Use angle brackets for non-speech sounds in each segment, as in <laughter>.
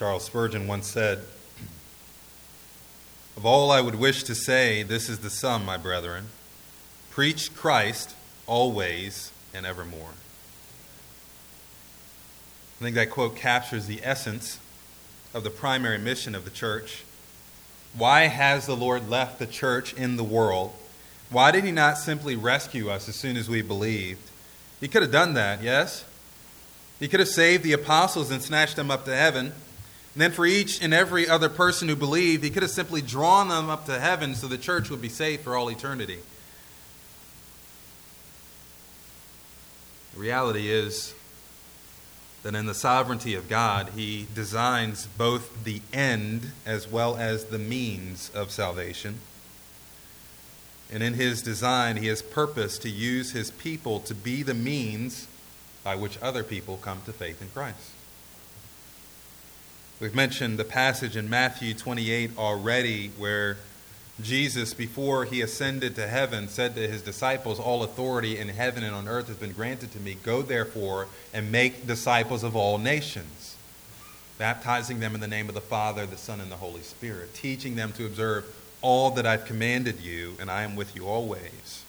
Charles Spurgeon once said, Of all I would wish to say, this is the sum, my brethren. Preach Christ always and evermore. I think that quote captures the essence of the primary mission of the church. Why has the Lord left the church in the world? Why did he not simply rescue us as soon as we believed? He could have done that, yes? He could have saved the apostles and snatched them up to heaven. And then for each and every other person who believed, he could have simply drawn them up to heaven so the church would be safe for all eternity. The reality is that in the sovereignty of God, he designs both the end as well as the means of salvation. And in his design, he has purposed to use his people to be the means by which other people come to faith in Christ. We've mentioned the passage in Matthew 28 already where Jesus, before he ascended to heaven, said to his disciples, All authority in heaven and on earth has been granted to me. Go therefore and make disciples of all nations, baptizing them in the name of the Father, the Son, and the Holy Spirit, teaching them to observe all that I've commanded you, and I am with you always.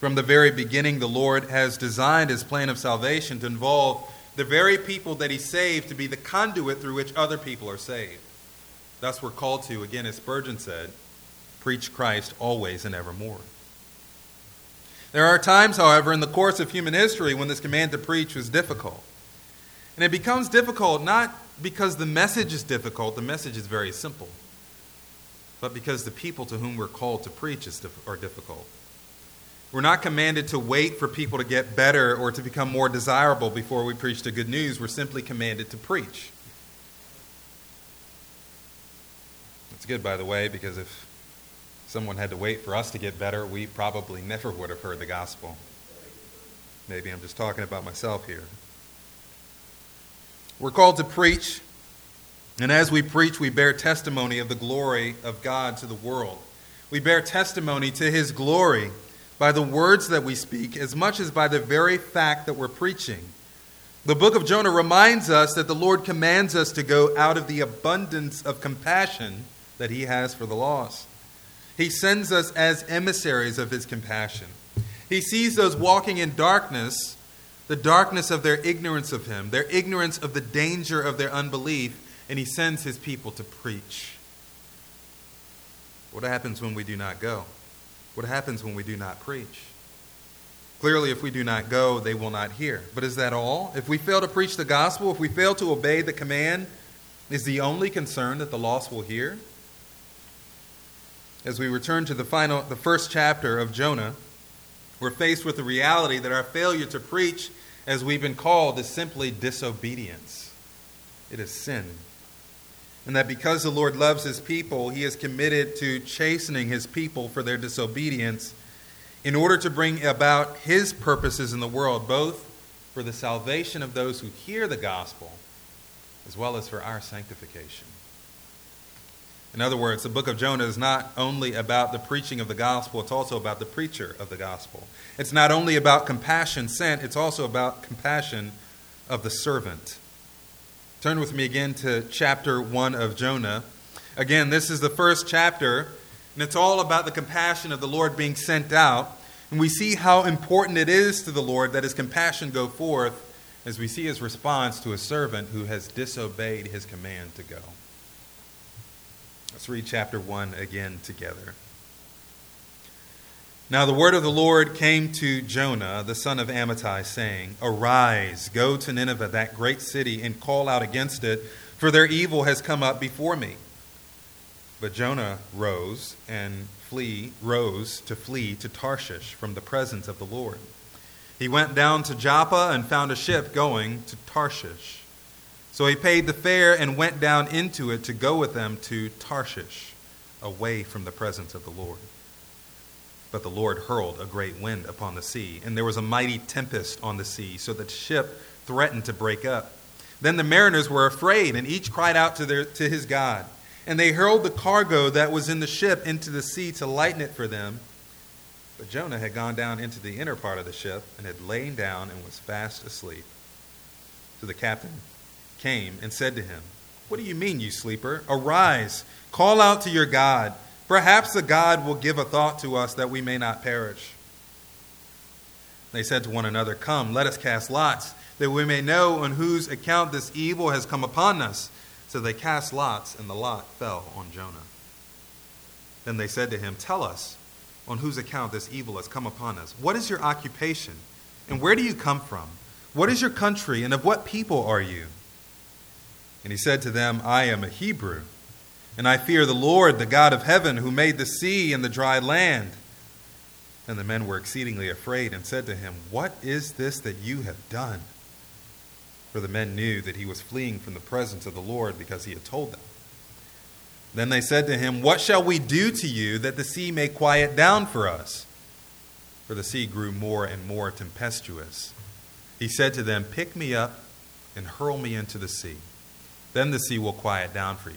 From the very beginning, the Lord has designed his plan of salvation to involve the very people that he saved to be the conduit through which other people are saved. Thus, we're called to, again, as Spurgeon said, preach Christ always and evermore. There are times, however, in the course of human history when this command to preach was difficult. And it becomes difficult not because the message is difficult, the message is very simple, but because the people to whom we're called to preach are difficult. We're not commanded to wait for people to get better or to become more desirable before we preach the good news. We're simply commanded to preach. That's good, by the way, because if someone had to wait for us to get better, we probably never would have heard the gospel. Maybe I'm just talking about myself here. We're called to preach, and as we preach, we bear testimony of the glory of God to the world. We bear testimony to his glory by the words that we speak as much as by the very fact that we're preaching. The book of Jonah reminds us that the Lord commands us to go out of the abundance of compassion that he has for the lost. He sends us as emissaries of his compassion. He sees those walking in darkness, the darkness of their ignorance of him, their ignorance of the danger of their unbelief, and he sends his people to preach. What happens when we do not go? What happens when we do not preach? Clearly, if we do not go, they will not hear. But is that all? If we fail to preach the gospel, if we fail to obey the command, is the only concern that the lost will hear? As we return to the final the first chapter of Jonah, we're faced with the reality that our failure to preach as we've been called is simply disobedience. It is sin and that because the Lord loves his people, he is committed to chastening his people for their disobedience in order to bring about his purposes in the world, both for the salvation of those who hear the gospel as well as for our sanctification. In other words, the book of Jonah is not only about the preaching of the gospel, it's also about the preacher of the gospel. It's not only about compassion sent, it's also about compassion of the servant. Turn with me again to chapter 1 of Jonah. Again, this is the first chapter, and it's all about the compassion of the Lord being sent out. And we see how important it is to the Lord that his compassion go forth as we see his response to a servant who has disobeyed his command to go. Let's read chapter 1 again together. Now the word of the Lord came to Jonah, the son of Amittai, saying, Arise, go to Nineveh, that great city, and call out against it, for their evil has come up before me. But Jonah rose and flee, rose to flee to Tarshish from the presence of the Lord. He went down to Joppa and found a ship going to Tarshish. So he paid the fare and went down into it to go with them to Tarshish, away from the presence of the Lord. But the Lord hurled a great wind upon the sea, and there was a mighty tempest on the sea, so that the ship threatened to break up. Then the mariners were afraid, and each cried out to, their, to his God. And they hurled the cargo that was in the ship into the sea to lighten it for them. But Jonah had gone down into the inner part of the ship and had lain down and was fast asleep. So the captain came and said to him, What do you mean, you sleeper? Arise, call out to your God. Perhaps the God will give a thought to us that we may not perish. They said to one another, Come, let us cast lots, that we may know on whose account this evil has come upon us. So they cast lots, and the lot fell on Jonah. Then they said to him, Tell us on whose account this evil has come upon us. What is your occupation? And where do you come from? What is your country? And of what people are you? And he said to them, I am a Hebrew, and I fear the Lord, the God of heaven, who made the sea and the dry land. And the men were exceedingly afraid and said to him, What is this that you have done? For the men knew that he was fleeing from the presence of the Lord because he had told them. Then they said to him, What shall we do to you that the sea may quiet down for us? For the sea grew more and more tempestuous. He said to them, Pick me up and hurl me into the sea. Then the sea will quiet down for you.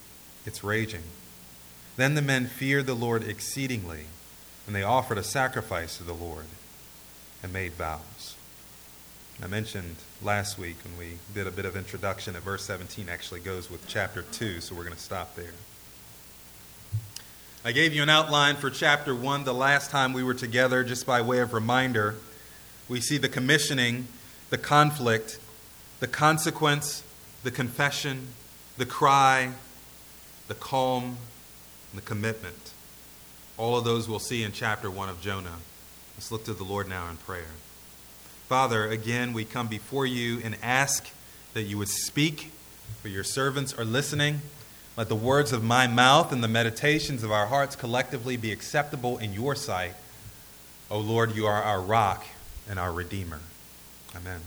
its raging. Then the men feared the Lord exceedingly, and they offered a sacrifice to the Lord and made vows. I mentioned last week when we did a bit of introduction that verse 17 actually goes with chapter 2, so we're going to stop there. I gave you an outline for chapter 1 the last time we were together, just by way of reminder. We see the commissioning, the conflict, the consequence, the confession, the cry, the calm, and the commitment. All of those we'll see in chapter 1 of Jonah. Let's look to the Lord now in prayer. Father, again, we come before you and ask that you would speak, for your servants are listening. Let the words of my mouth and the meditations of our hearts collectively be acceptable in your sight. O Lord, you are our rock and our Redeemer. Amen.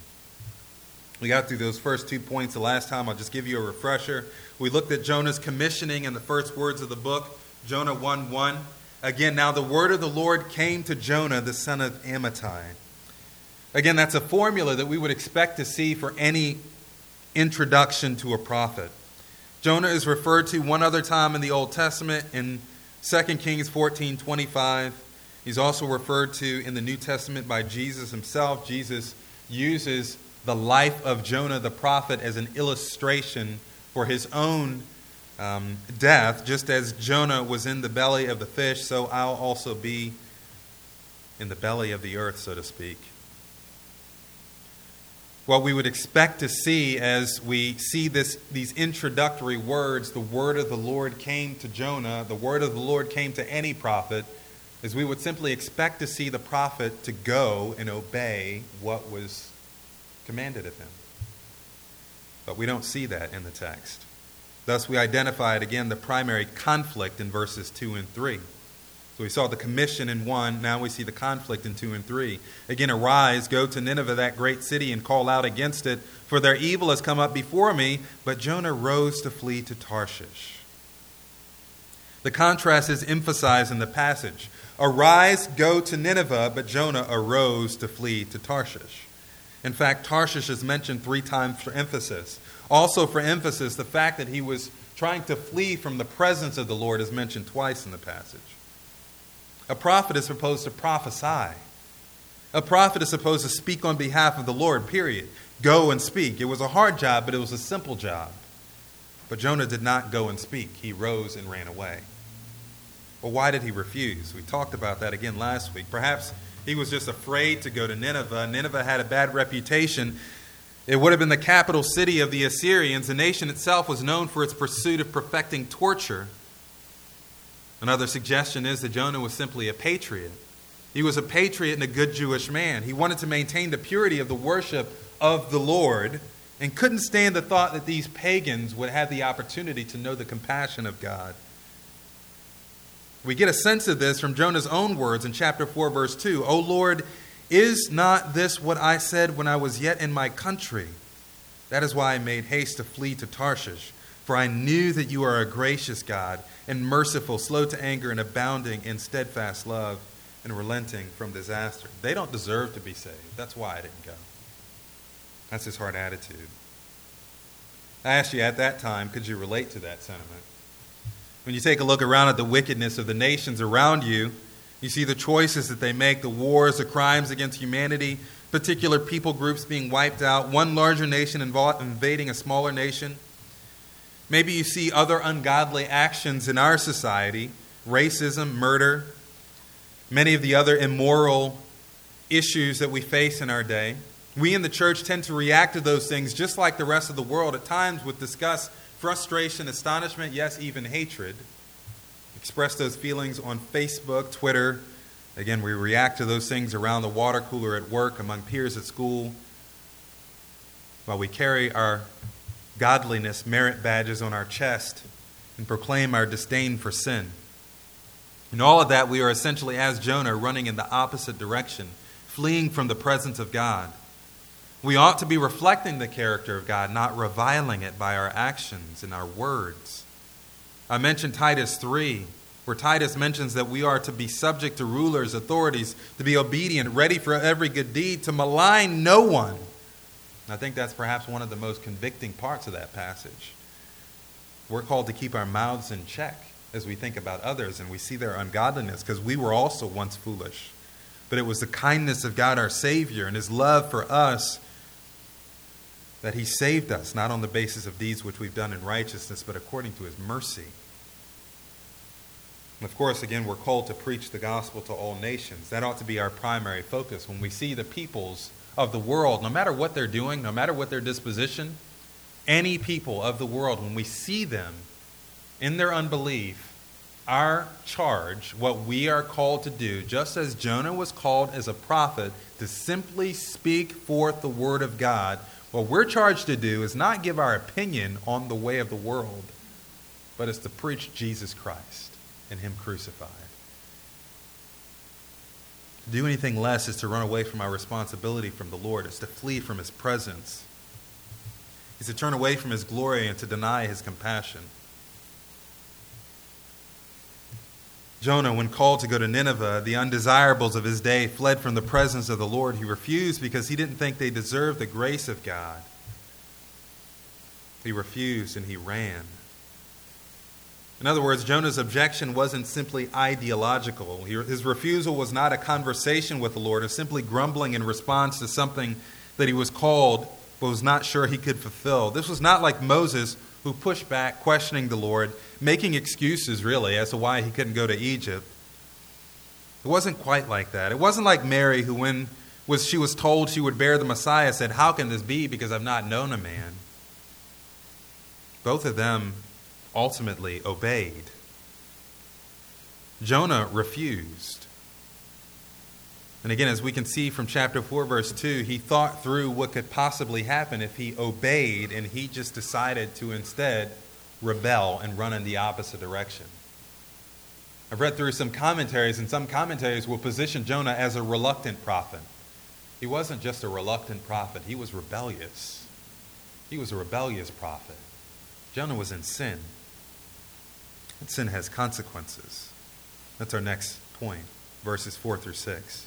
We got through those first two points the last time. I'll just give you a refresher. We looked at Jonah's commissioning in the first words of the book, Jonah 1 1. Again, now the word of the Lord came to Jonah, the son of Amittai. Again, that's a formula that we would expect to see for any introduction to a prophet. Jonah is referred to one other time in the Old Testament in 2 Kings 14 25. He's also referred to in the New Testament by Jesus himself. Jesus uses the life of Jonah the prophet as an illustration for his own um, death. Just as Jonah was in the belly of the fish, so I'll also be in the belly of the earth, so to speak what we would expect to see as we see this, these introductory words, the word of the Lord came to Jonah, the word of the Lord came to any prophet, is we would simply expect to see the prophet to go and obey what was commanded of him. But we don't see that in the text. Thus, we identified again the primary conflict in verses 2 and 3. So we saw the commission in 1, now we see the conflict in 2 and 3. Again, arise, go to Nineveh, that great city, and call out against it, for their evil has come up before me. But Jonah rose to flee to Tarshish. The contrast is emphasized in the passage. Arise, go to Nineveh, but Jonah arose to flee to Tarshish. In fact, Tarshish is mentioned three times for emphasis. Also, for emphasis, the fact that he was trying to flee from the presence of the Lord is mentioned twice in the passage. A prophet is supposed to prophesy. A prophet is supposed to speak on behalf of the Lord, period. Go and speak. It was a hard job, but it was a simple job. But Jonah did not go and speak. He rose and ran away. Well, why did he refuse? We talked about that again last week. Perhaps he was just afraid to go to Nineveh. Nineveh had a bad reputation. It would have been the capital city of the Assyrians. The nation itself was known for its pursuit of perfecting torture. Another suggestion is that Jonah was simply a patriot. He was a patriot and a good Jewish man. He wanted to maintain the purity of the worship of the Lord and couldn't stand the thought that these pagans would have the opportunity to know the compassion of God. We get a sense of this from Jonah's own words in chapter 4, verse 2. O Lord, is not this what I said when I was yet in my country? That is why I made haste to flee to Tarshish, for I knew that you are a gracious God and merciful, slow to anger, and abounding in steadfast love and relenting from disaster. They don't deserve to be saved. That's why I didn't go. That's his hard attitude. I asked you at that time, could you relate to that sentiment? When you take a look around at the wickedness of the nations around you, you see the choices that they make, the wars, the crimes against humanity, particular people groups being wiped out, one larger nation invading a smaller nation. Maybe you see other ungodly actions in our society racism, murder, many of the other immoral issues that we face in our day. We in the church tend to react to those things just like the rest of the world, at times with disgust, frustration, astonishment, yes, even hatred. Express those feelings on Facebook, Twitter, Again, we react to those things around the water cooler at work, among peers at school, while we carry our godliness merit badges on our chest and proclaim our disdain for sin. In all of that, we are essentially, as Jonah, running in the opposite direction, fleeing from the presence of God. We ought to be reflecting the character of God, not reviling it by our actions and our words. I mentioned Titus 3 where Titus mentions that we are to be subject to rulers, authorities, to be obedient, ready for every good deed, to malign no one. I think that's perhaps one of the most convicting parts of that passage. We're called to keep our mouths in check as we think about others and we see their ungodliness because we were also once foolish. But it was the kindness of God our Savior and His love for us that He saved us, not on the basis of deeds which we've done in righteousness, but according to His mercy. And of course, again, we're called to preach the gospel to all nations. That ought to be our primary focus when we see the peoples of the world, no matter what they're doing, no matter what their disposition, any people of the world, when we see them in their unbelief, our charge, what we are called to do, just as Jonah was called as a prophet to simply speak forth the word of God, what we're charged to do is not give our opinion on the way of the world, but is to preach Jesus Christ and Him crucified. To do anything less is to run away from our responsibility from the Lord, it's to flee from His presence, it's to turn away from His glory and to deny His compassion. Jonah, when called to go to Nineveh, the undesirables of his day fled from the presence of the Lord. He refused because he didn't think they deserved the grace of God. He refused and he ran. In other words, Jonah's objection wasn't simply ideological. His refusal was not a conversation with the Lord or simply grumbling in response to something that he was called but was not sure he could fulfill. This was not like Moses who pushed back, questioning the Lord, making excuses really as to why he couldn't go to Egypt. It wasn't quite like that. It wasn't like Mary who when was she was told she would bear the Messiah said, "How can this be because I've not known a man?" Both of them ultimately obeyed. Jonah refused. And again, as we can see from chapter 4, verse 2, he thought through what could possibly happen if he obeyed and he just decided to instead rebel and run in the opposite direction. I've read through some commentaries, and some commentaries will position Jonah as a reluctant prophet. He wasn't just a reluctant prophet, he was rebellious. He was a rebellious prophet. Jonah was in sin. And sin has consequences. That's our next point, verses 4 through 6.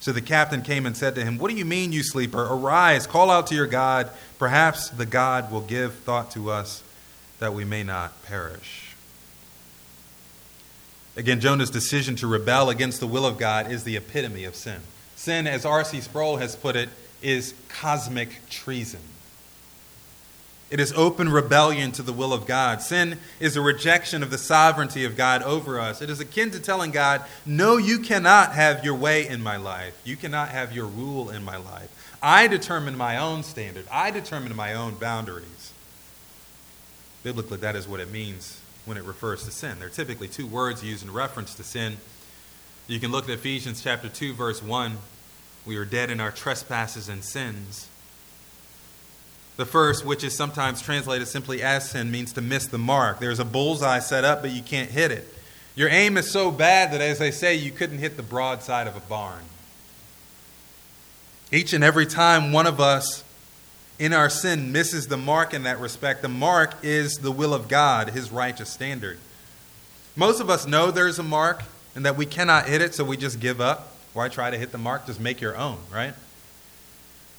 So the captain came and said to him, What do you mean, you sleeper? Arise, call out to your God. Perhaps the God will give thought to us that we may not perish. Again, Jonah's decision to rebel against the will of God is the epitome of sin. Sin, as R.C. Sproul has put it, is cosmic treason. It is open rebellion to the will of God. Sin is a rejection of the sovereignty of God over us. It is akin to telling God, No, you cannot have your way in my life. You cannot have your rule in my life. I determine my own standard, I determine my own boundaries. Biblically, that is what it means when it refers to sin. There are typically two words used in reference to sin. You can look at Ephesians chapter 2 verse 1. We are dead in our trespasses and sins. The first, which is sometimes translated simply as sin, means to miss the mark. There's a bullseye set up, but you can't hit it. Your aim is so bad that, as they say, you couldn't hit the broadside of a barn. Each and every time one of us in our sin misses the mark in that respect, the mark is the will of God, His righteous standard. Most of us know there's a mark and that we cannot hit it, so we just give up. Why try to hit the mark? Just make your own, right?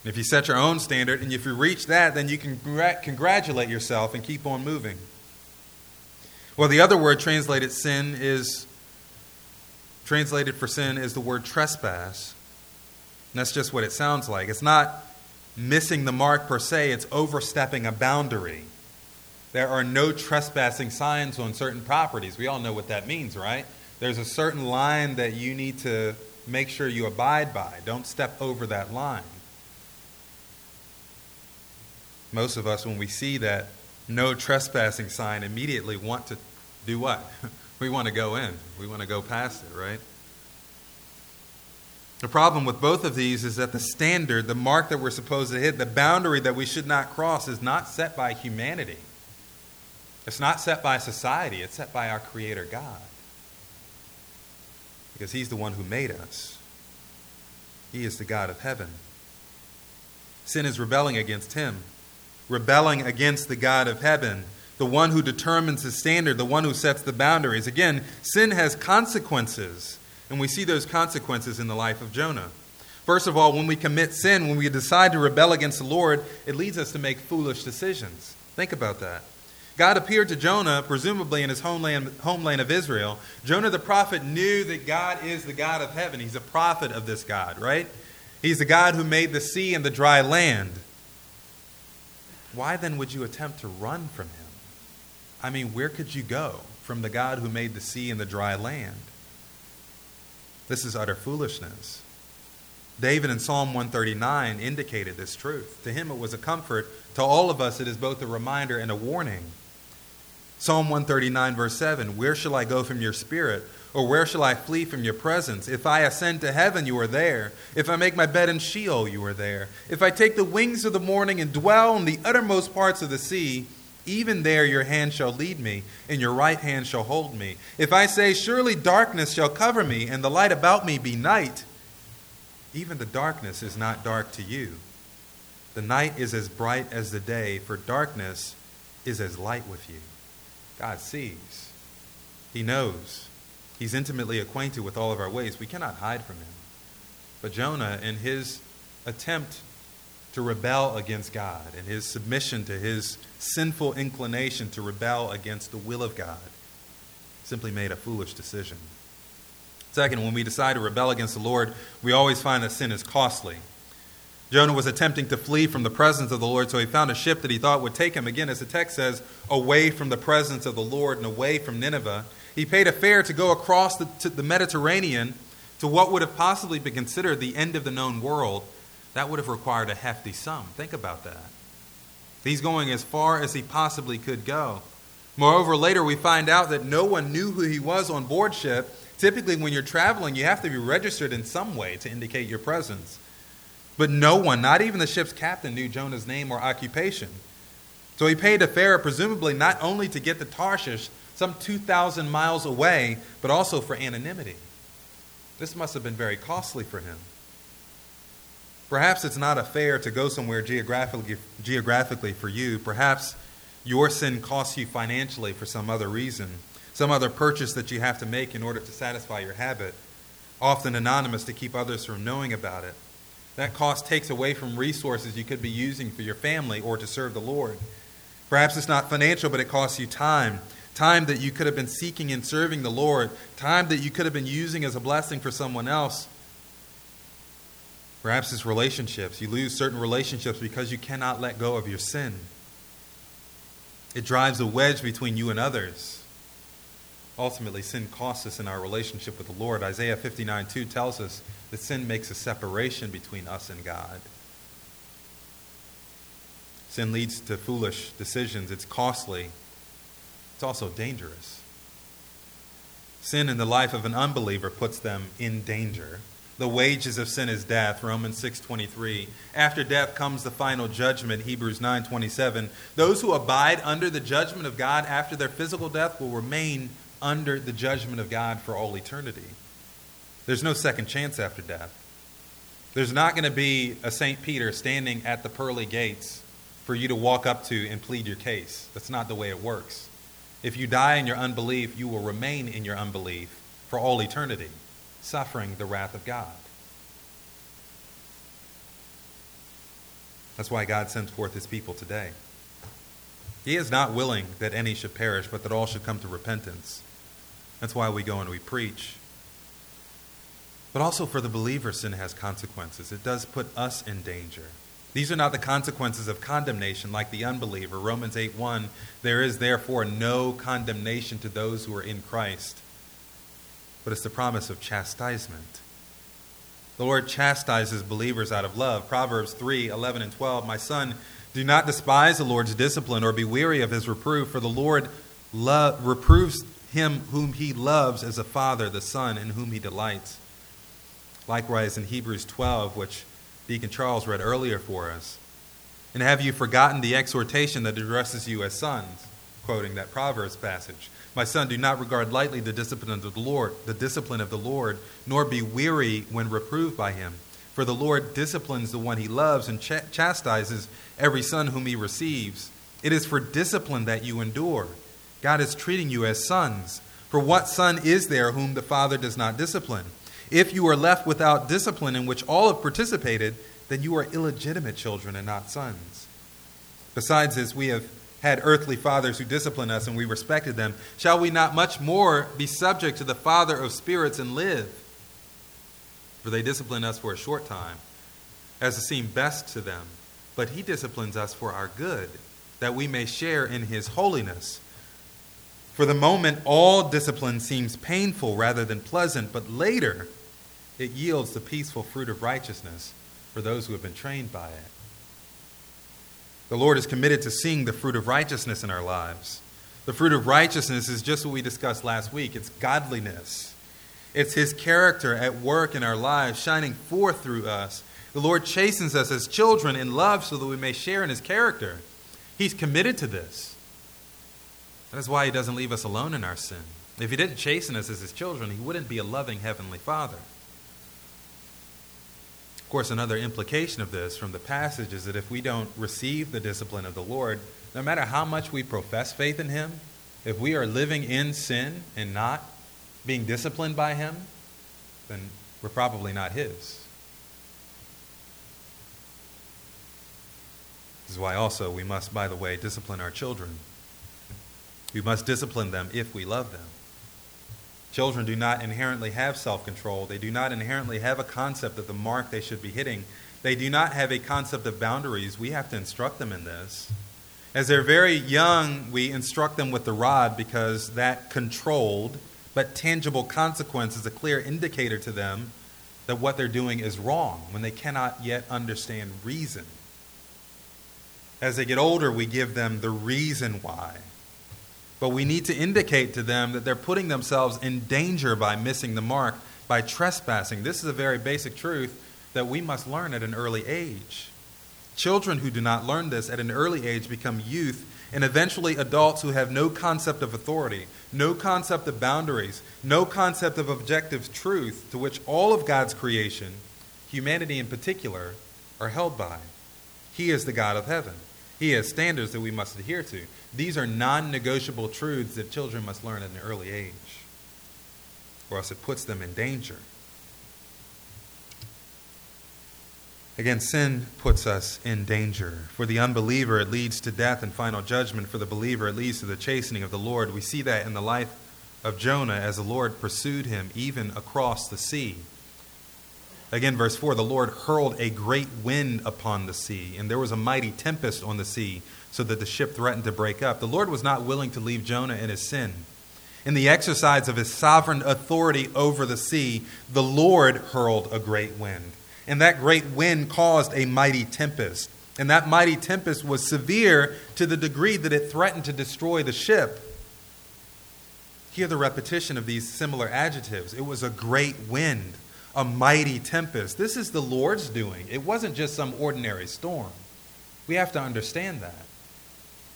If you set your own standard and if you reach that, then you can congratulate yourself and keep on moving. Well, the other word translated sin is translated for sin is the word trespass. And that's just what it sounds like. It's not missing the mark per se, it's overstepping a boundary. There are no trespassing signs on certain properties. We all know what that means, right? There's a certain line that you need to make sure you abide by. Don't step over that line. Most of us, when we see that no trespassing sign, immediately want to do what? <laughs> we want to go in, we want to go past it, right? The problem with both of these is that the standard, the mark that we're supposed to hit, the boundary that we should not cross, is not set by humanity. It's not set by society, it's set by our Creator God. Because He's the one who made us, He is the God of heaven. Sin is rebelling against Him, rebelling against the God of heaven, the one who determines the standard, the one who sets the boundaries. Again, sin has consequences. And we see those consequences in the life of Jonah. First of all, when we commit sin, when we decide to rebel against the Lord, it leads us to make foolish decisions. Think about that. God appeared to Jonah, presumably in his homeland, homeland of Israel. Jonah the prophet knew that God is the God of heaven. He's a prophet of this God, right? He's the God who made the sea and the dry land. Why then would you attempt to run from him? I mean, where could you go from the God who made the sea and the dry land? This is utter foolishness. David in Psalm 139 indicated this truth. To him, it was a comfort. To all of us, it is both a reminder and a warning. Psalm 139, verse 7 Where shall I go from your spirit? Or where shall I flee from your presence? If I ascend to heaven, you are there. If I make my bed in Sheol, you are there. If I take the wings of the morning and dwell in the uttermost parts of the sea, even there your hand shall lead me, and your right hand shall hold me. If I say, Surely darkness shall cover me, and the light about me be night, even the darkness is not dark to you. The night is as bright as the day, for darkness is as light with you. God sees, He knows, He's intimately acquainted with all of our ways. We cannot hide from Him. But Jonah, in his attempt to rebel against God and his submission to his sinful inclination to rebel against the will of God, simply made a foolish decision. Second, when we decide to rebel against the Lord, we always find that sin is costly. Jonah was attempting to flee from the presence of the Lord, so he found a ship that he thought would take him, again, as the text says, away from the presence of the Lord and away from Nineveh. He paid a fare to go across the, the Mediterranean to what would have possibly been considered the end of the known world that would have required a hefty sum. Think about that. He's going as far as he possibly could go. Moreover, later we find out that no one knew who he was on board ship. Typically, when you're traveling, you have to be registered in some way to indicate your presence. But no one, not even the ship's captain, knew Jonah's name or occupation. So he paid a fare, presumably not only to get to Tarshish, some 2,000 miles away, but also for anonymity. This must have been very costly for him. Perhaps it's not a fare to go somewhere geographically, geographically for you. Perhaps your sin costs you financially for some other reason, some other purchase that you have to make in order to satisfy your habit, often anonymous to keep others from knowing about it. That cost takes away from resources you could be using for your family or to serve the Lord. Perhaps it's not financial, but it costs you time. Time that you could have been seeking and serving the Lord, time that you could have been using as a blessing for someone else. Perhaps it's relationships. You lose certain relationships because you cannot let go of your sin. It drives a wedge between you and others. Ultimately, sin costs us in our relationship with the Lord. Isaiah 59 2 tells us that sin makes a separation between us and God. Sin leads to foolish decisions, it's costly. It's also dangerous. Sin in the life of an unbeliever puts them in danger. The wages of sin is death, Romans 6:23. After death comes the final judgment, Hebrews 9:27. Those who abide under the judgment of God after their physical death will remain under the judgment of God for all eternity. There's no second chance after death. There's not going to be a St. Peter standing at the pearly gates for you to walk up to and plead your case. That's not the way it works. If you die in your unbelief, you will remain in your unbelief for all eternity, suffering the wrath of God. That's why God sends forth his people today. He is not willing that any should perish, but that all should come to repentance. That's why we go and we preach. But also for the believer, sin has consequences. It does put us in danger. These are not the consequences of condemnation like the unbeliever. Romans 8 1 There is therefore no condemnation to those who are in Christ, but it's the promise of chastisement. The Lord chastises believers out of love. Proverbs 3 11 and 12 My son, do not despise the Lord's discipline or be weary of his reproof, for the Lord lo- reproves him whom he loves as a father, the son in whom he delights. Likewise, in Hebrews 12, which Deacon Charles read earlier for us, and have you forgotten the exhortation that addresses you as sons? Quoting that Proverbs passage. My son, do not regard lightly the discipline of the Lord, the discipline of the Lord, nor be weary when reproved by him. For the Lord disciplines the one he loves and ch- chastises every son whom he receives. It is for discipline that you endure. God is treating you as sons. For what son is there whom the Father does not discipline? If you are left without discipline in which all have participated, then you are illegitimate children and not sons. Besides this, we have had earthly fathers who disciplined us and we respected them. Shall we not much more be subject to the Father of spirits and live? For they discipline us for a short time, as it seemed best to them. But he disciplines us for our good, that we may share in his holiness. For the moment, all discipline seems painful rather than pleasant, but later it yields the peaceful fruit of righteousness for those who have been trained by it. The Lord is committed to seeing the fruit of righteousness in our lives. The fruit of righteousness is just what we discussed last week it's godliness. It's His character at work in our lives, shining forth through us. The Lord chastens us as children in love so that we may share in His character. He's committed to this. That is why He doesn't leave us alone in our sin. If He didn't chasten us as His children, He wouldn't be a loving Heavenly Father. Of course, another implication of this from the passage is that if we don't receive the discipline of the Lord, no matter how much we profess faith in Him, if we are living in sin and not being disciplined by Him, then we're probably not His. This is why also we must, by the way, discipline our children. We must discipline them if we love them. Children do not inherently have self control. They do not inherently have a concept of the mark they should be hitting. They do not have a concept of boundaries. We have to instruct them in this. As they're very young, we instruct them with the rod because that controlled but tangible consequence is a clear indicator to them that what they're doing is wrong when they cannot yet understand reason. As they get older, we give them the reason why. But we need to indicate to them that they're putting themselves in danger by missing the mark, by trespassing. This is a very basic truth that we must learn at an early age. Children who do not learn this at an early age become youth and eventually adults who have no concept of authority, no concept of boundaries, no concept of objective truth to which all of God's creation, humanity in particular, are held by. He is the God of heaven. He has standards that we must adhere to. These are non negotiable truths that children must learn at an early age, or else it puts them in danger. Again, sin puts us in danger. For the unbeliever, it leads to death and final judgment. For the believer, it leads to the chastening of the Lord. We see that in the life of Jonah as the Lord pursued him even across the sea. Again, verse 4 the Lord hurled a great wind upon the sea, and there was a mighty tempest on the sea, so that the ship threatened to break up. The Lord was not willing to leave Jonah in his sin. In the exercise of his sovereign authority over the sea, the Lord hurled a great wind. And that great wind caused a mighty tempest. And that mighty tempest was severe to the degree that it threatened to destroy the ship. Hear the repetition of these similar adjectives. It was a great wind, a mighty tempest. This is the Lord's doing. It wasn't just some ordinary storm. We have to understand that.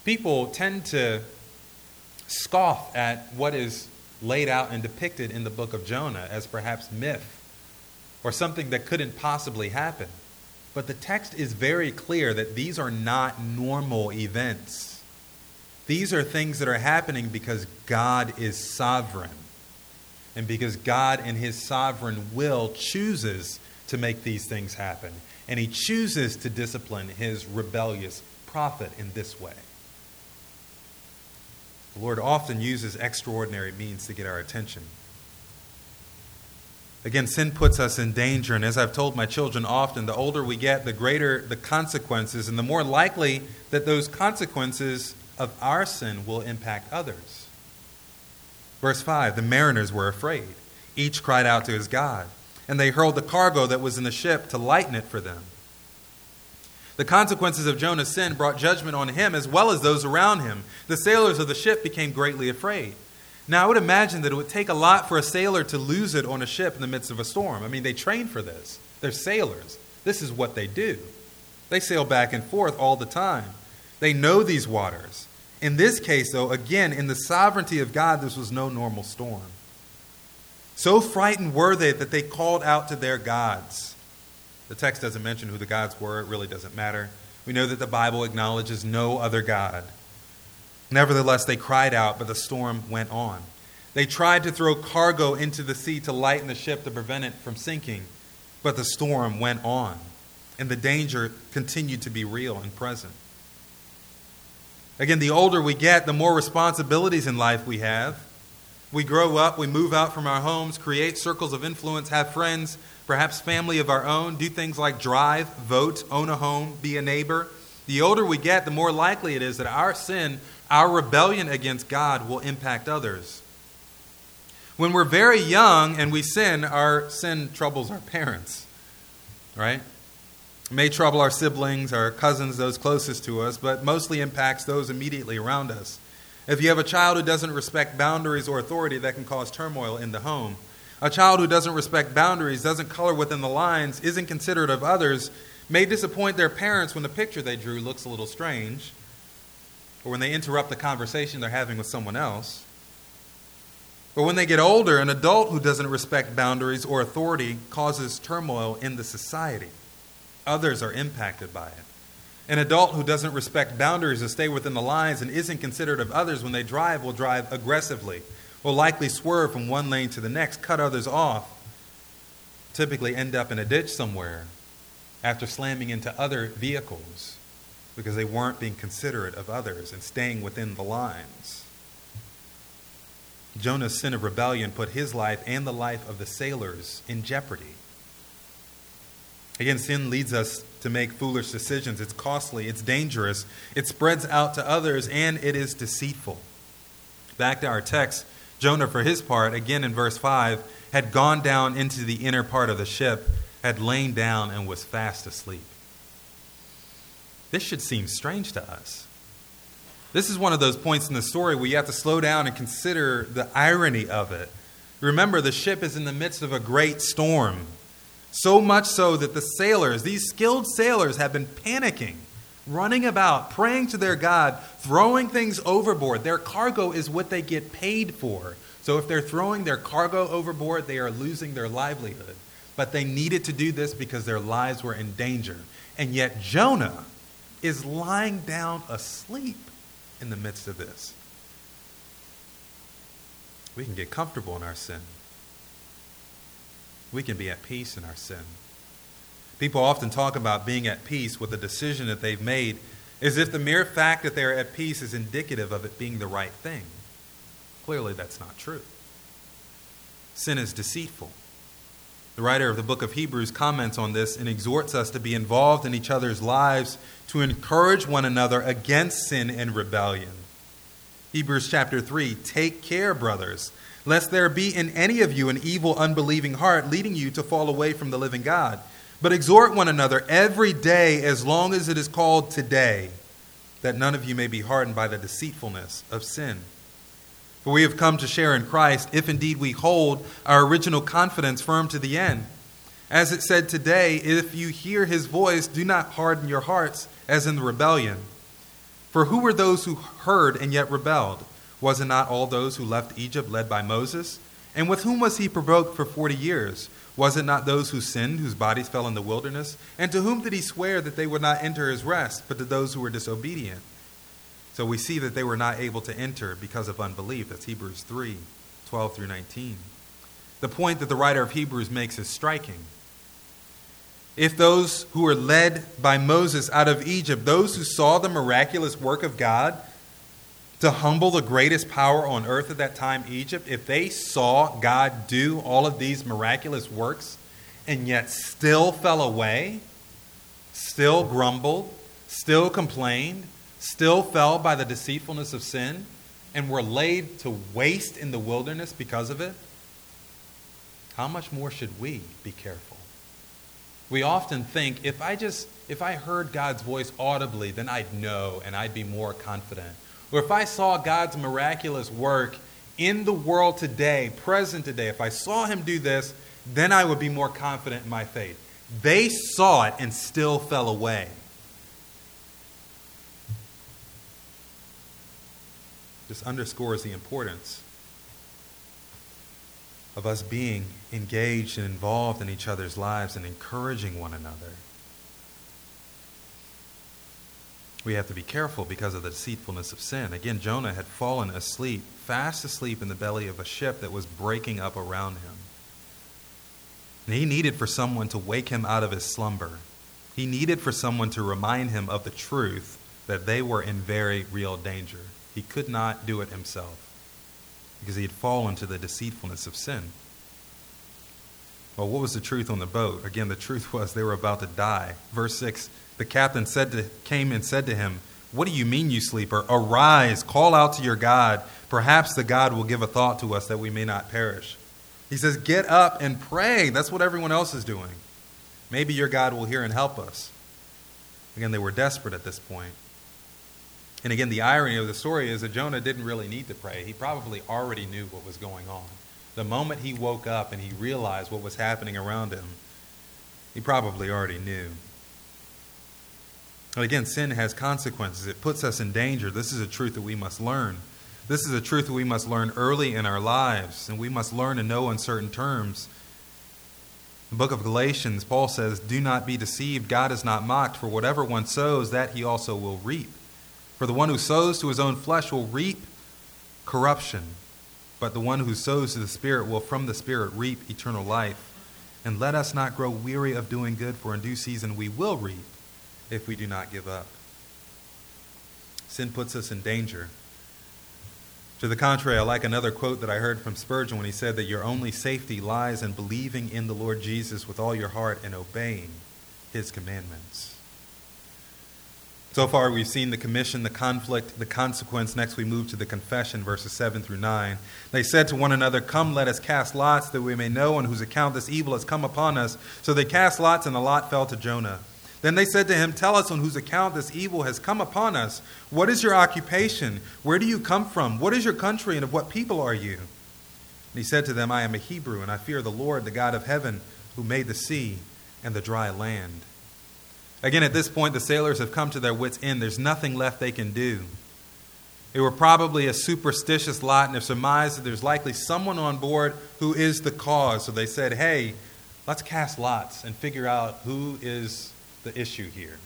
People tend to scoff at what is laid out and depicted in the book of Jonah as perhaps myth or something that couldn't possibly happen. But the text is very clear that these are not normal events. These are things that are happening because God is sovereign. And because God, in his sovereign will, chooses to make these things happen. And he chooses to discipline his rebellious prophet in this way. The Lord often uses extraordinary means to get our attention. Again, sin puts us in danger, and as I've told my children often, the older we get, the greater the consequences, and the more likely that those consequences of our sin will impact others. Verse 5 The mariners were afraid. Each cried out to his God, and they hurled the cargo that was in the ship to lighten it for them. The consequences of Jonah's sin brought judgment on him as well as those around him. The sailors of the ship became greatly afraid. Now, I would imagine that it would take a lot for a sailor to lose it on a ship in the midst of a storm. I mean, they train for this, they're sailors. This is what they do. They sail back and forth all the time, they know these waters. In this case, though, again, in the sovereignty of God, this was no normal storm. So frightened were they that they called out to their gods. The text doesn't mention who the gods were, it really doesn't matter. We know that the Bible acknowledges no other God. Nevertheless, they cried out, but the storm went on. They tried to throw cargo into the sea to lighten the ship to prevent it from sinking, but the storm went on, and the danger continued to be real and present. Again, the older we get, the more responsibilities in life we have. We grow up, we move out from our homes, create circles of influence, have friends, perhaps family of our own, do things like drive, vote, own a home, be a neighbor. The older we get, the more likely it is that our sin our rebellion against God will impact others. When we're very young and we sin, our sin troubles our parents, right? May trouble our siblings, our cousins, those closest to us, but mostly impacts those immediately around us. If you have a child who doesn't respect boundaries or authority, that can cause turmoil in the home. A child who doesn't respect boundaries, doesn't color within the lines, isn't considerate of others, may disappoint their parents when the picture they drew looks a little strange or when they interrupt the conversation they're having with someone else. But when they get older, an adult who doesn't respect boundaries or authority causes turmoil in the society. Others are impacted by it. An adult who doesn't respect boundaries or stay within the lines and isn't considerate of others when they drive will drive aggressively, will likely swerve from one lane to the next, cut others off, typically end up in a ditch somewhere after slamming into other vehicles because they weren't being considerate of others and staying within the lines. Jonah's sin of rebellion put his life and the life of the sailors in jeopardy. Again, sin leads us to make foolish decisions. It's costly, it's dangerous, it spreads out to others, and it is deceitful. Back to our text, Jonah, for his part, again in verse 5, had gone down into the inner part of the ship, had lain down, and was fast asleep. This should seem strange to us. This is one of those points in the story where you have to slow down and consider the irony of it. Remember, the ship is in the midst of a great storm. So much so that the sailors, these skilled sailors, have been panicking, running about, praying to their God, throwing things overboard. Their cargo is what they get paid for. So if they're throwing their cargo overboard, they are losing their livelihood. But they needed to do this because their lives were in danger. And yet, Jonah is lying down asleep in the midst of this. We can get comfortable in our sin. We can be at peace in our sin. People often talk about being at peace with a decision that they've made as if the mere fact that they're at peace is indicative of it being the right thing. Clearly, that's not true. Sin is deceitful. The writer of the book of Hebrews comments on this and exhorts us to be involved in each other's lives to encourage one another against sin and rebellion. Hebrews chapter 3 Take care, brothers, lest there be in any of you an evil, unbelieving heart leading you to fall away from the living God. But exhort one another every day as long as it is called today, that none of you may be hardened by the deceitfulness of sin. For we have come to share in Christ, if indeed we hold our original confidence firm to the end. As it said today, if you hear his voice, do not harden your hearts as in the rebellion. For who were those who heard and yet rebelled? Was it not all those who left Egypt led by Moses? And with whom was he provoked for forty years? Was it not those who sinned, whose bodies fell in the wilderness? And to whom did he swear that they would not enter his rest, but to those who were disobedient? So we see that they were not able to enter because of unbelief. That's Hebrews 3 12 through 19. The point that the writer of Hebrews makes is striking. If those who were led by Moses out of Egypt, those who saw the miraculous work of God to humble the greatest power on earth at that time, Egypt, if they saw God do all of these miraculous works and yet still fell away, still grumbled, still complained, still fell by the deceitfulness of sin, and were laid to waste in the wilderness because of it, how much more should we be careful? We often think if I just if I heard God's voice audibly, then I'd know and I'd be more confident. Or if I saw God's miraculous work in the world today, present today, if I saw him do this, then I would be more confident in my faith. They saw it and still fell away. This underscores the importance of us being engaged and involved in each other's lives and encouraging one another. We have to be careful because of the deceitfulness of sin. Again, Jonah had fallen asleep, fast asleep in the belly of a ship that was breaking up around him. And he needed for someone to wake him out of his slumber. He needed for someone to remind him of the truth that they were in very real danger. He could not do it himself because he had fallen to the deceitfulness of sin. Well, what was the truth on the boat? Again, the truth was they were about to die. Verse 6 the captain said to, came and said to him, What do you mean, you sleeper? Arise, call out to your God. Perhaps the God will give a thought to us that we may not perish. He says, Get up and pray. That's what everyone else is doing. Maybe your God will hear and help us. Again, they were desperate at this point. And again, the irony of the story is that Jonah didn't really need to pray. He probably already knew what was going on. The moment he woke up and he realized what was happening around him, he probably already knew. And again, sin has consequences. It puts us in danger. This is a truth that we must learn. This is a truth that we must learn early in our lives, and we must learn to know in certain terms. The book of Galatians, Paul says, Do not be deceived. God is not mocked, for whatever one sows, that he also will reap. For the one who sows to his own flesh will reap corruption, but the one who sows to the Spirit will from the Spirit reap eternal life. And let us not grow weary of doing good, for in due season we will reap if we do not give up. Sin puts us in danger. To the contrary, I like another quote that I heard from Spurgeon when he said that your only safety lies in believing in the Lord Jesus with all your heart and obeying his commandments. So far, we've seen the commission, the conflict, the consequence. Next, we move to the confession, verses 7 through 9. They said to one another, Come, let us cast lots, that we may know on whose account this evil has come upon us. So they cast lots, and the lot fell to Jonah. Then they said to him, Tell us on whose account this evil has come upon us. What is your occupation? Where do you come from? What is your country, and of what people are you? And he said to them, I am a Hebrew, and I fear the Lord, the God of heaven, who made the sea and the dry land. Again, at this point, the sailors have come to their wits' end. There's nothing left they can do. They were probably a superstitious lot and have surmised that there's likely someone on board who is the cause. So they said, hey, let's cast lots and figure out who is the issue here.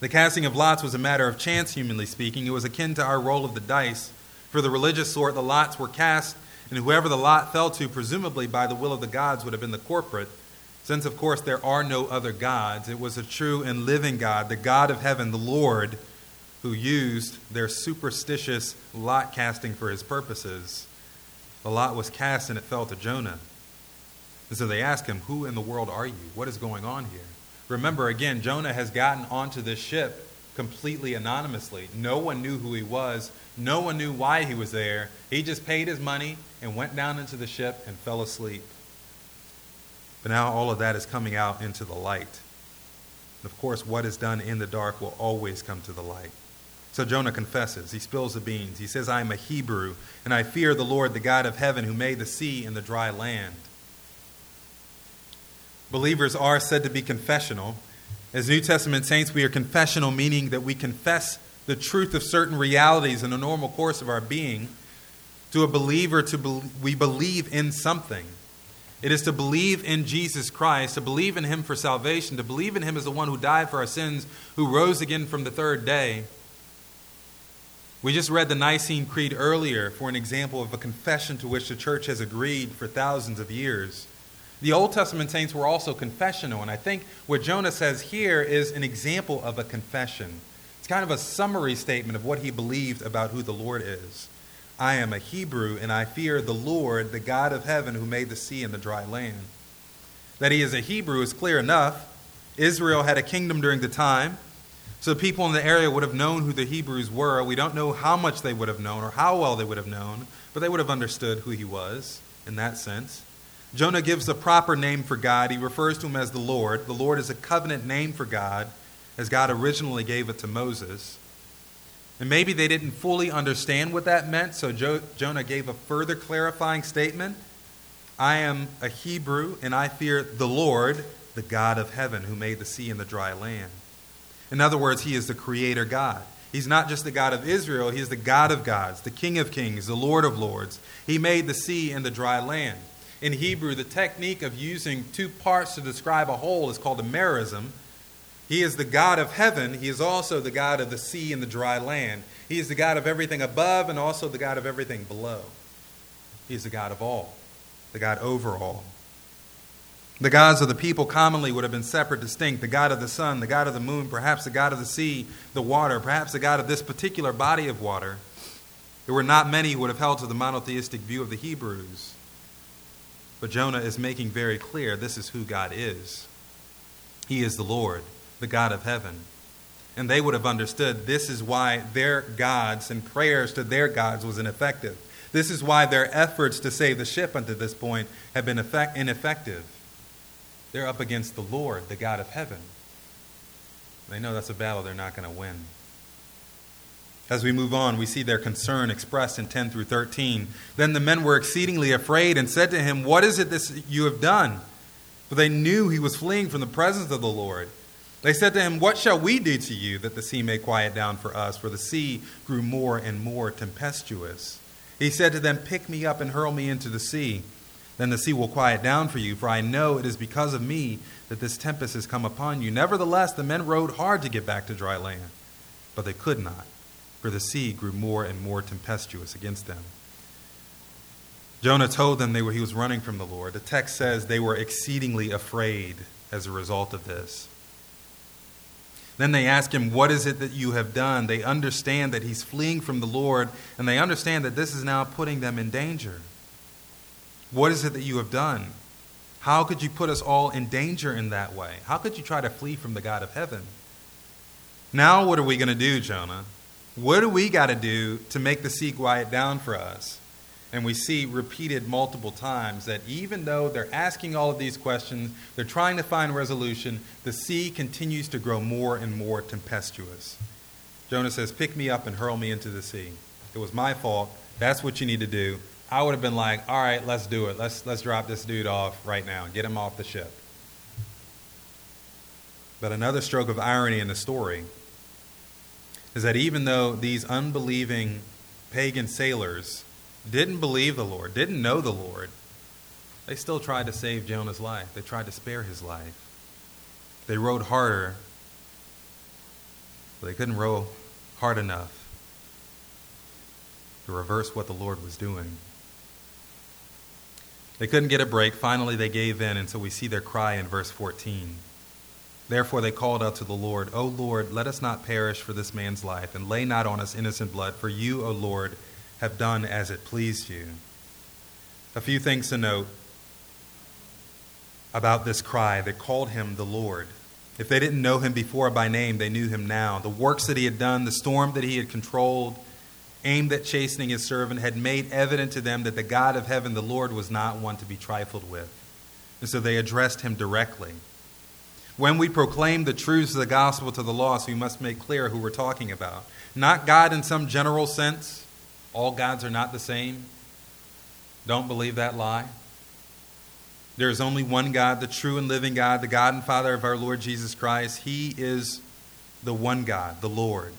The casting of lots was a matter of chance, humanly speaking. It was akin to our roll of the dice. For the religious sort, the lots were cast, and whoever the lot fell to, presumably by the will of the gods, would have been the corporate. Since, of course, there are no other gods, it was a true and living God, the God of heaven, the Lord, who used their superstitious lot casting for his purposes. The lot was cast and it fell to Jonah. And so they ask him, Who in the world are you? What is going on here? Remember, again, Jonah has gotten onto this ship completely anonymously. No one knew who he was, no one knew why he was there. He just paid his money and went down into the ship and fell asleep. But now all of that is coming out into the light. of course, what is done in the dark will always come to the light. So Jonah confesses. He spills the beans. He says, I am a Hebrew, and I fear the Lord, the God of heaven, who made the sea and the dry land. Believers are said to be confessional. As New Testament saints, we are confessional, meaning that we confess the truth of certain realities in the normal course of our being. To a believer, to be, we believe in something. It is to believe in Jesus Christ, to believe in Him for salvation, to believe in Him as the one who died for our sins, who rose again from the third day. We just read the Nicene Creed earlier for an example of a confession to which the church has agreed for thousands of years. The Old Testament saints were also confessional, and I think what Jonah says here is an example of a confession. It's kind of a summary statement of what he believed about who the Lord is. I am a Hebrew, and I fear the Lord, the God of heaven, who made the sea and the dry land. That he is a Hebrew is clear enough. Israel had a kingdom during the time, so people in the area would have known who the Hebrews were. We don't know how much they would have known or how well they would have known, but they would have understood who he was in that sense. Jonah gives the proper name for God. He refers to him as the Lord. The Lord is a covenant name for God, as God originally gave it to Moses. And maybe they didn't fully understand what that meant, so jo- Jonah gave a further clarifying statement I am a Hebrew, and I fear the Lord, the God of heaven, who made the sea and the dry land. In other words, he is the creator God. He's not just the God of Israel, he is the God of gods, the King of kings, the Lord of lords. He made the sea and the dry land. In Hebrew, the technique of using two parts to describe a whole is called a merism. He is the God of heaven. He is also the God of the sea and the dry land. He is the God of everything above and also the God of everything below. He is the God of all, the God over all. The gods of the people commonly would have been separate, distinct. The God of the sun, the God of the moon, perhaps the God of the sea, the water, perhaps the God of this particular body of water. There were not many who would have held to the monotheistic view of the Hebrews. But Jonah is making very clear this is who God is. He is the Lord, the God of heaven. And they would have understood this is why their gods and prayers to their gods was ineffective. This is why their efforts to save the ship unto this point have been effect- ineffective. They're up against the Lord, the God of heaven. They know that's a battle they're not going to win. As we move on, we see their concern expressed in 10 through 13. Then the men were exceedingly afraid and said to him, What is it this you have done? For they knew he was fleeing from the presence of the Lord. They said to him, What shall we do to you that the sea may quiet down for us? For the sea grew more and more tempestuous. He said to them, Pick me up and hurl me into the sea. Then the sea will quiet down for you, for I know it is because of me that this tempest has come upon you. Nevertheless, the men rowed hard to get back to dry land, but they could not for the sea grew more and more tempestuous against them. Jonah told them they were, he was running from the Lord. The text says they were exceedingly afraid as a result of this. Then they ask him, What is it that you have done? They understand that he's fleeing from the Lord, and they understand that this is now putting them in danger. What is it that you have done? How could you put us all in danger in that way? How could you try to flee from the God of heaven? Now, what are we going to do, Jonah? What do we got to do to make the sea quiet down for us? And we see repeated multiple times that even though they're asking all of these questions, they're trying to find resolution, the sea continues to grow more and more tempestuous. Jonah says, Pick me up and hurl me into the sea. It was my fault. That's what you need to do. I would have been like, All right, let's do it. Let's, let's drop this dude off right now. Get him off the ship. But another stroke of irony in the story is that even though these unbelieving pagan sailors didn't believe the Lord, didn't know the Lord, they still tried to save Jonah's life. They tried to spare his life. They rowed harder, but they couldn't row hard enough to reverse what the Lord was doing. They couldn't get a break. Finally, they gave in, and so we see their cry in verse 14. Therefore they called out to the Lord, O Lord, let us not perish for this man's life, and lay not on us innocent blood, for you, O Lord, have done as it pleased you. A few things to note about this cry that called him the Lord. If they didn't know him before by name, they knew him now. The works that he had done, the storm that he had controlled, aimed at chastening his servant, had made evident to them that the God of heaven, the Lord, was not one to be trifled with. And so they addressed him directly. When we proclaim the truths of the gospel to the lost, we must make clear who we're talking about. Not God in some general sense. All gods are not the same. Don't believe that lie. There is only one God, the true and living God, the God and Father of our Lord Jesus Christ. He is the one God, the Lord.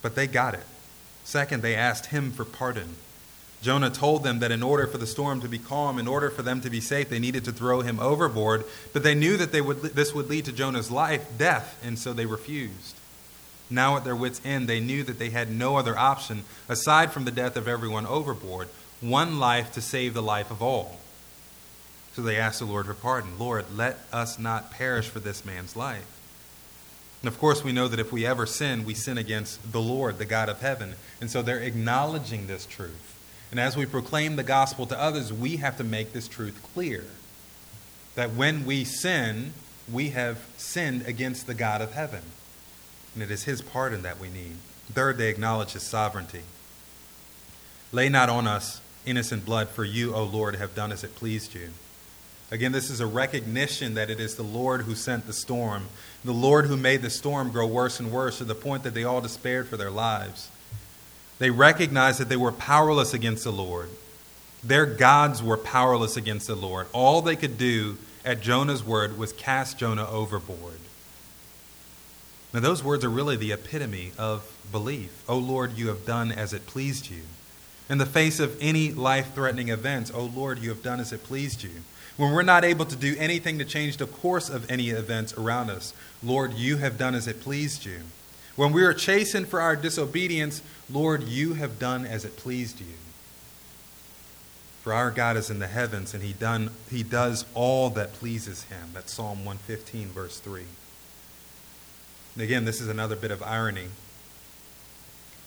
But they got it. Second, they asked him for pardon. Jonah told them that in order for the storm to be calm, in order for them to be safe, they needed to throw him overboard. But they knew that they would, this would lead to Jonah's life, death, and so they refused. Now, at their wits' end, they knew that they had no other option aside from the death of everyone overboard, one life to save the life of all. So they asked the Lord for pardon. Lord, let us not perish for this man's life. And of course, we know that if we ever sin, we sin against the Lord, the God of heaven. And so they're acknowledging this truth. And as we proclaim the gospel to others, we have to make this truth clear that when we sin, we have sinned against the God of heaven. And it is his pardon that we need. Third, they acknowledge his sovereignty. Lay not on us innocent blood, for you, O Lord, have done as it pleased you. Again, this is a recognition that it is the Lord who sent the storm, the Lord who made the storm grow worse and worse to the point that they all despaired for their lives. They recognized that they were powerless against the Lord. Their gods were powerless against the Lord. All they could do at Jonah's word was cast Jonah overboard. Now, those words are really the epitome of belief. O Lord, you have done as it pleased you. In the face of any life threatening events, O Lord, you have done as it pleased you. When we're not able to do anything to change the course of any events around us, Lord, you have done as it pleased you. When we are chastened for our disobedience, Lord, you have done as it pleased you. For our God is in the heavens, and he, done, he does all that pleases him. That's Psalm 115, verse 3. Again, this is another bit of irony.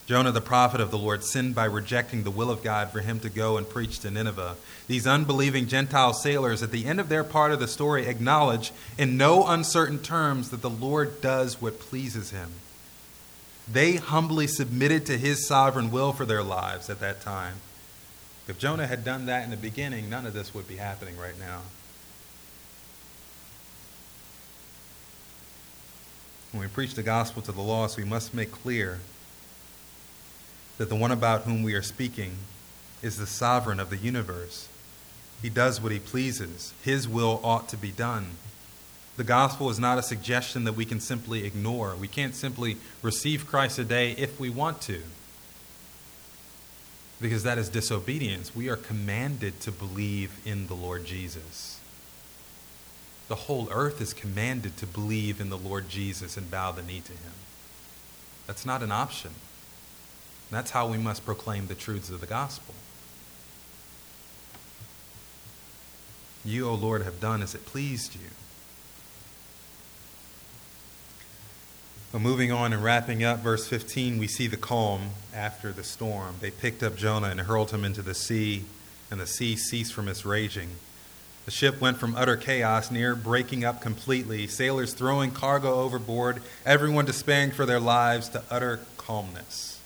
Jonah, the prophet of the Lord, sinned by rejecting the will of God for him to go and preach to Nineveh. These unbelieving Gentile sailors, at the end of their part of the story, acknowledge in no uncertain terms that the Lord does what pleases him. They humbly submitted to his sovereign will for their lives at that time. If Jonah had done that in the beginning, none of this would be happening right now. When we preach the gospel to the lost, we must make clear that the one about whom we are speaking is the sovereign of the universe. He does what he pleases. His will ought to be done. The gospel is not a suggestion that we can simply ignore. We can't simply receive Christ today if we want to, because that is disobedience. We are commanded to believe in the Lord Jesus. The whole earth is commanded to believe in the Lord Jesus and bow the knee to him. That's not an option. That's how we must proclaim the truths of the gospel. You, O Lord, have done as it pleased you. But moving on and wrapping up, verse 15, we see the calm after the storm. They picked up Jonah and hurled him into the sea, and the sea ceased from its raging. The ship went from utter chaos, near breaking up completely, sailors throwing cargo overboard, everyone despairing for their lives, to utter calmness.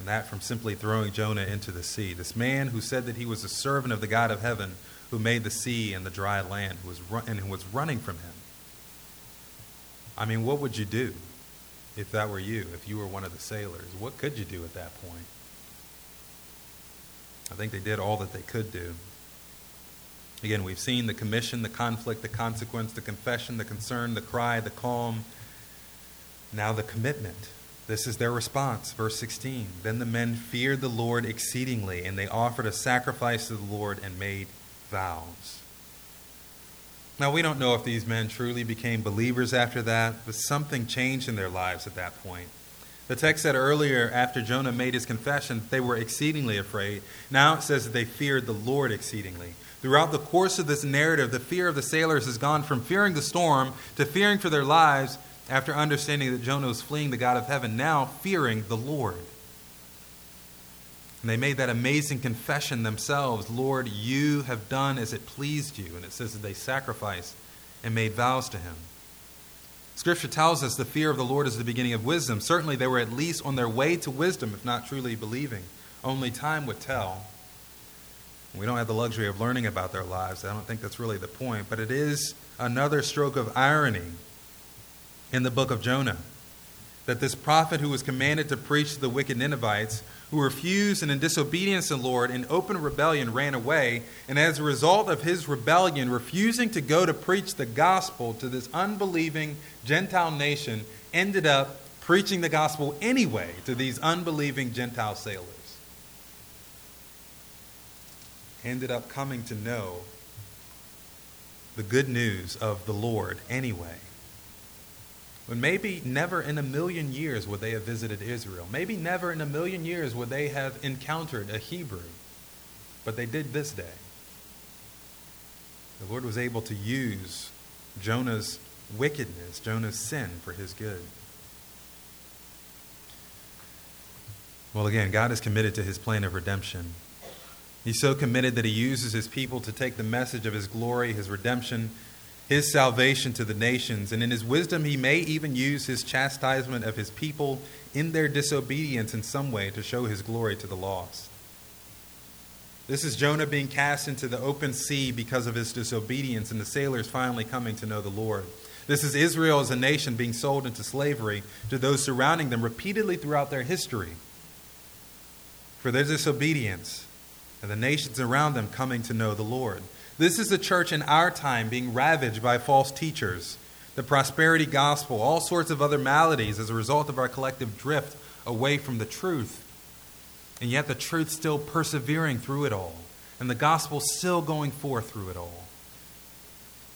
And that from simply throwing Jonah into the sea. This man who said that he was a servant of the God of heaven, who made the sea and the dry land, who was run- and who was running from him. I mean, what would you do if that were you, if you were one of the sailors? What could you do at that point? I think they did all that they could do. Again, we've seen the commission, the conflict, the consequence, the confession, the concern, the cry, the calm. Now the commitment. This is their response. Verse 16. Then the men feared the Lord exceedingly, and they offered a sacrifice to the Lord and made vows. Now, we don't know if these men truly became believers after that, but something changed in their lives at that point. The text said earlier, after Jonah made his confession, they were exceedingly afraid. Now it says that they feared the Lord exceedingly. Throughout the course of this narrative, the fear of the sailors has gone from fearing the storm to fearing for their lives after understanding that Jonah was fleeing the God of heaven, now fearing the Lord. And they made that amazing confession themselves Lord, you have done as it pleased you. And it says that they sacrificed and made vows to him. Scripture tells us the fear of the Lord is the beginning of wisdom. Certainly, they were at least on their way to wisdom, if not truly believing. Only time would tell. We don't have the luxury of learning about their lives. I don't think that's really the point. But it is another stroke of irony in the book of Jonah that this prophet who was commanded to preach to the wicked Ninevites, who refused and in disobedience to the Lord, in open rebellion, ran away, and as a result of his rebellion, refusing to go to preach the gospel to this unbelieving Gentile nation, ended up preaching the gospel anyway to these unbelieving Gentile sailors. Ended up coming to know the good news of the Lord anyway. When maybe never in a million years would they have visited Israel. Maybe never in a million years would they have encountered a Hebrew. But they did this day. The Lord was able to use Jonah's wickedness, Jonah's sin, for his good. Well, again, God is committed to his plan of redemption. He's so committed that he uses his people to take the message of his glory, his redemption, his salvation to the nations. And in his wisdom, he may even use his chastisement of his people in their disobedience in some way to show his glory to the lost. This is Jonah being cast into the open sea because of his disobedience, and the sailors finally coming to know the Lord. This is Israel as a nation being sold into slavery to those surrounding them repeatedly throughout their history for their disobedience, and the nations around them coming to know the Lord. This is the church in our time being ravaged by false teachers, the prosperity gospel, all sorts of other maladies as a result of our collective drift away from the truth. And yet the truth still persevering through it all, and the gospel still going forth through it all.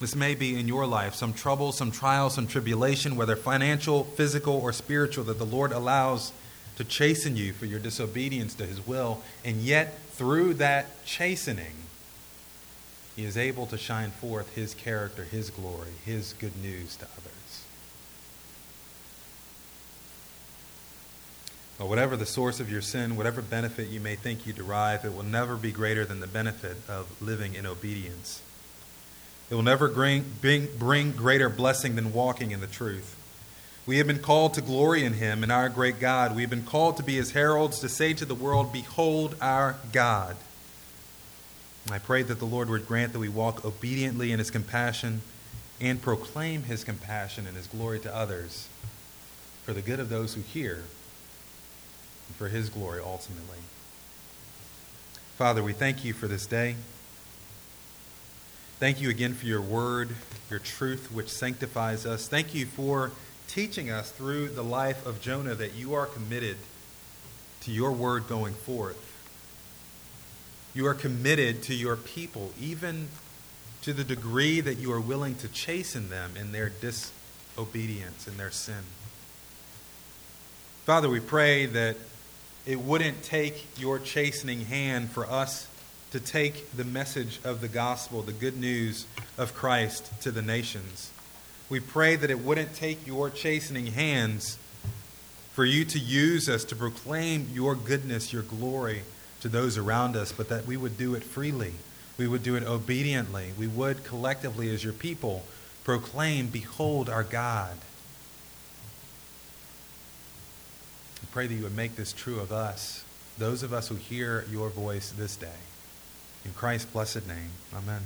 This may be in your life some trouble, some trial, some tribulation, whether financial, physical, or spiritual, that the Lord allows to chasten you for your disobedience to his will. And yet, through that chastening, he is able to shine forth his character, his glory, his good news to others. But whatever the source of your sin, whatever benefit you may think you derive, it will never be greater than the benefit of living in obedience. It will never bring, bring, bring greater blessing than walking in the truth. We have been called to glory in him and our great God. We have been called to be his heralds, to say to the world, Behold our God. I pray that the Lord would grant that we walk obediently in his compassion and proclaim his compassion and his glory to others for the good of those who hear and for his glory ultimately. Father, we thank you for this day. Thank you again for your word, your truth, which sanctifies us. Thank you for teaching us through the life of Jonah that you are committed to your word going forth. You are committed to your people, even to the degree that you are willing to chasten them in their disobedience and their sin. Father, we pray that it wouldn't take your chastening hand for us to take the message of the gospel, the good news of Christ, to the nations. We pray that it wouldn't take your chastening hands for you to use us to proclaim your goodness, your glory to those around us, but that we would do it freely. We would do it obediently. We would collectively, as your people, proclaim, Behold our God. I pray that you would make this true of us, those of us who hear your voice this day. In Christ's blessed name, amen.